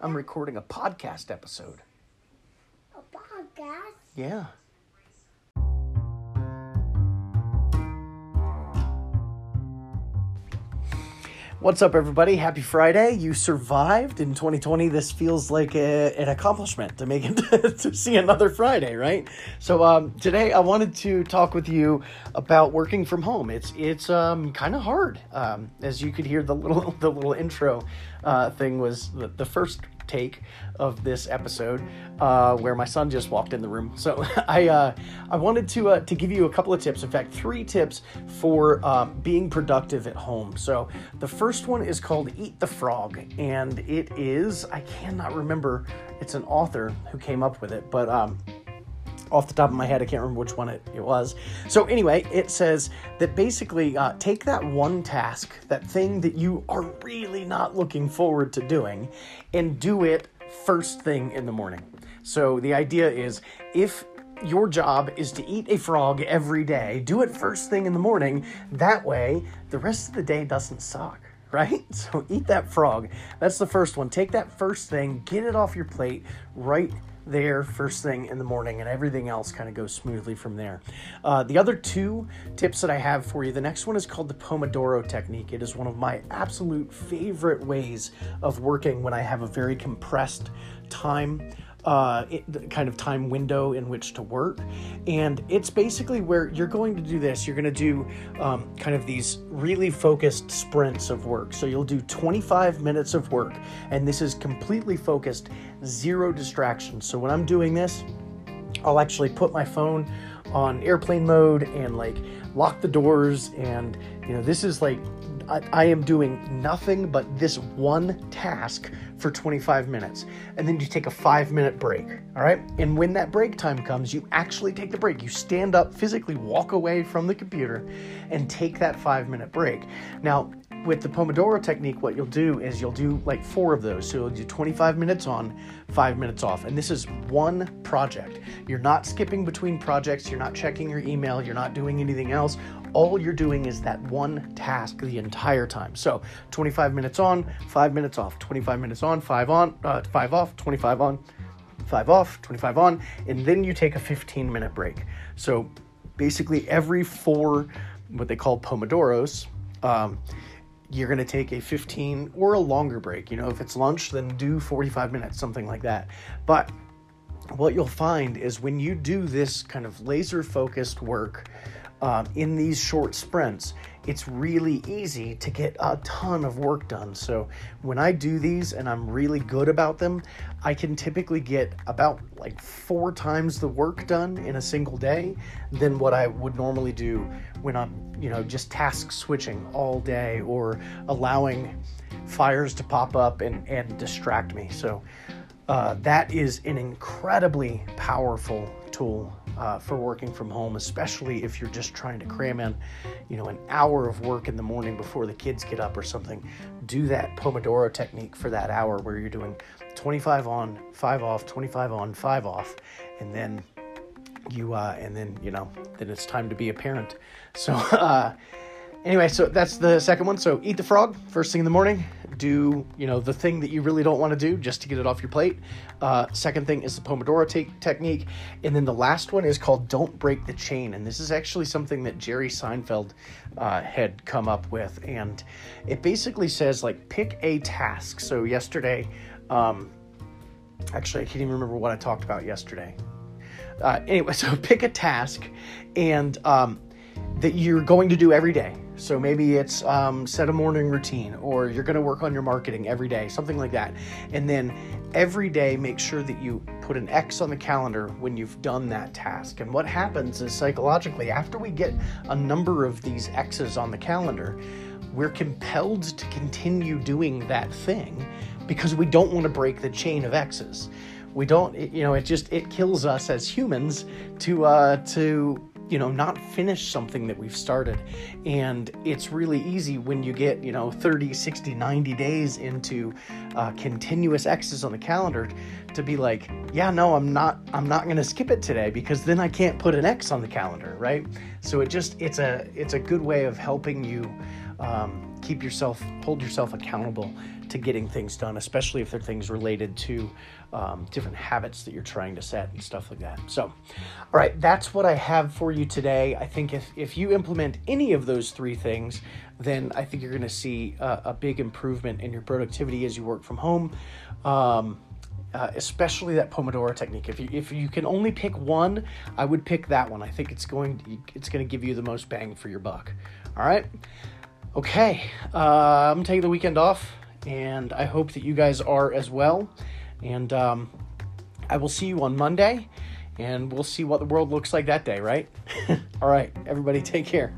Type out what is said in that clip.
I'm recording a podcast episode. A podcast? Yeah. What's up, everybody? Happy Friday. You survived in 2020. This feels like a, an accomplishment to make it to see another Friday, right? So, um, today I wanted to talk with you about working from home. It's it's um, kind of hard. Um, as you could hear, the little the little intro uh, thing was the, the first take of this episode uh, where my son just walked in the room. So I uh, I wanted to uh, to give you a couple of tips. In fact, three tips for um, being productive at home. So the first one is called Eat the Frog, and it is I cannot remember. It's an author who came up with it, but um, off the top of my head, I can't remember which one it, it was. So, anyway, it says that basically uh, take that one task, that thing that you are really not looking forward to doing, and do it first thing in the morning. So, the idea is if your job is to eat a frog every day, do it first thing in the morning. That way, the rest of the day doesn't suck right? So eat that frog. That's the first one. Take that first thing, get it off your plate right there first thing in the morning, and everything else kind of goes smoothly from there. Uh, the other two tips that I have for you the next one is called the Pomodoro technique. It is one of my absolute favorite ways of working when I have a very compressed time uh, it, kind of time window in which to work. And it's basically where you're going to do this. You're going to do um, kind of these really focused sprints of work. So you'll do 25 minutes of work, and this is completely focused, zero distractions. So when I'm doing this, I'll actually put my phone on airplane mode and like lock the doors and you know this is like I, I, am doing nothing but this one task for 25 minutes. And then you take a five minute break. All right. And when that break time comes, you actually take the break. You stand up, physically walk away from the computer, and take that five minute break. Now, with the Pomodoro technique, what you'll do is you'll do like four of those. So you'll do 25 minutes on, five minutes off. And this is one project. You're not skipping between projects, you're not checking your email, you're not doing anything else all you're doing is that one task the entire time. So 25 minutes on, five minutes off, 25 minutes on, five on, uh, five off, 25 on, five off, 25 on, and then you take a 15 minute break. So basically, every four, what they call Pomodoros, um, you're going to take a 15 or a longer break. You know, if it's lunch, then do 45 minutes, something like that. But what you'll find is when you do this kind of laser focused work, um, in these short sprints, it's really easy to get a ton of work done. So when I do these and I'm really good about them, I can typically get about like four times the work done in a single day than what I would normally do when I'm, you know, just task switching all day or allowing fires to pop up and, and distract me. So uh, that is an incredibly powerful tool uh, for working from home, especially if you're just trying to cram in, you know, an hour of work in the morning before the kids get up or something. Do that Pomodoro technique for that hour where you're doing 25 on, 5 off, 25 on, 5 off, and then you uh, and then you know then it's time to be a parent. So uh, anyway, so that's the second one. So eat the frog first thing in the morning. Do you know the thing that you really don't want to do just to get it off your plate? Uh, second thing is the Pomodoro te- technique, and then the last one is called "Don't Break the Chain." And this is actually something that Jerry Seinfeld uh, had come up with, and it basically says like pick a task. So yesterday, um, actually, I can't even remember what I talked about yesterday. Uh, anyway, so pick a task, and um, that you're going to do every day. So maybe it's um, set a morning routine, or you're going to work on your marketing every day, something like that. And then every day, make sure that you put an X on the calendar when you've done that task. And what happens is psychologically, after we get a number of these X's on the calendar, we're compelled to continue doing that thing because we don't want to break the chain of X's we don't you know it just it kills us as humans to uh to you know not finish something that we've started. And it's really easy when you get you know 30 60 90 days into uh, continuous x's on the calendar to be like yeah no i'm not i'm not going to skip it today because then i can't put an x on the calendar right? So it just it's a it's a good way of helping you um, keep yourself, hold yourself accountable to getting things done, especially if they're things related to um, different habits that you're trying to set and stuff like that. So, all right, that's what I have for you today. I think if, if you implement any of those three things, then I think you're going to see a, a, big improvement in your productivity as you work from home. Um, uh, especially that Pomodoro technique. If you if you can only pick one, I would pick that one. I think it's going to, it's going to give you the most bang for your buck. All right. Okay, uh, I'm taking the weekend off, and I hope that you guys are as well. And um, I will see you on Monday, and we'll see what the world looks like that day. Right. All right, everybody, take care.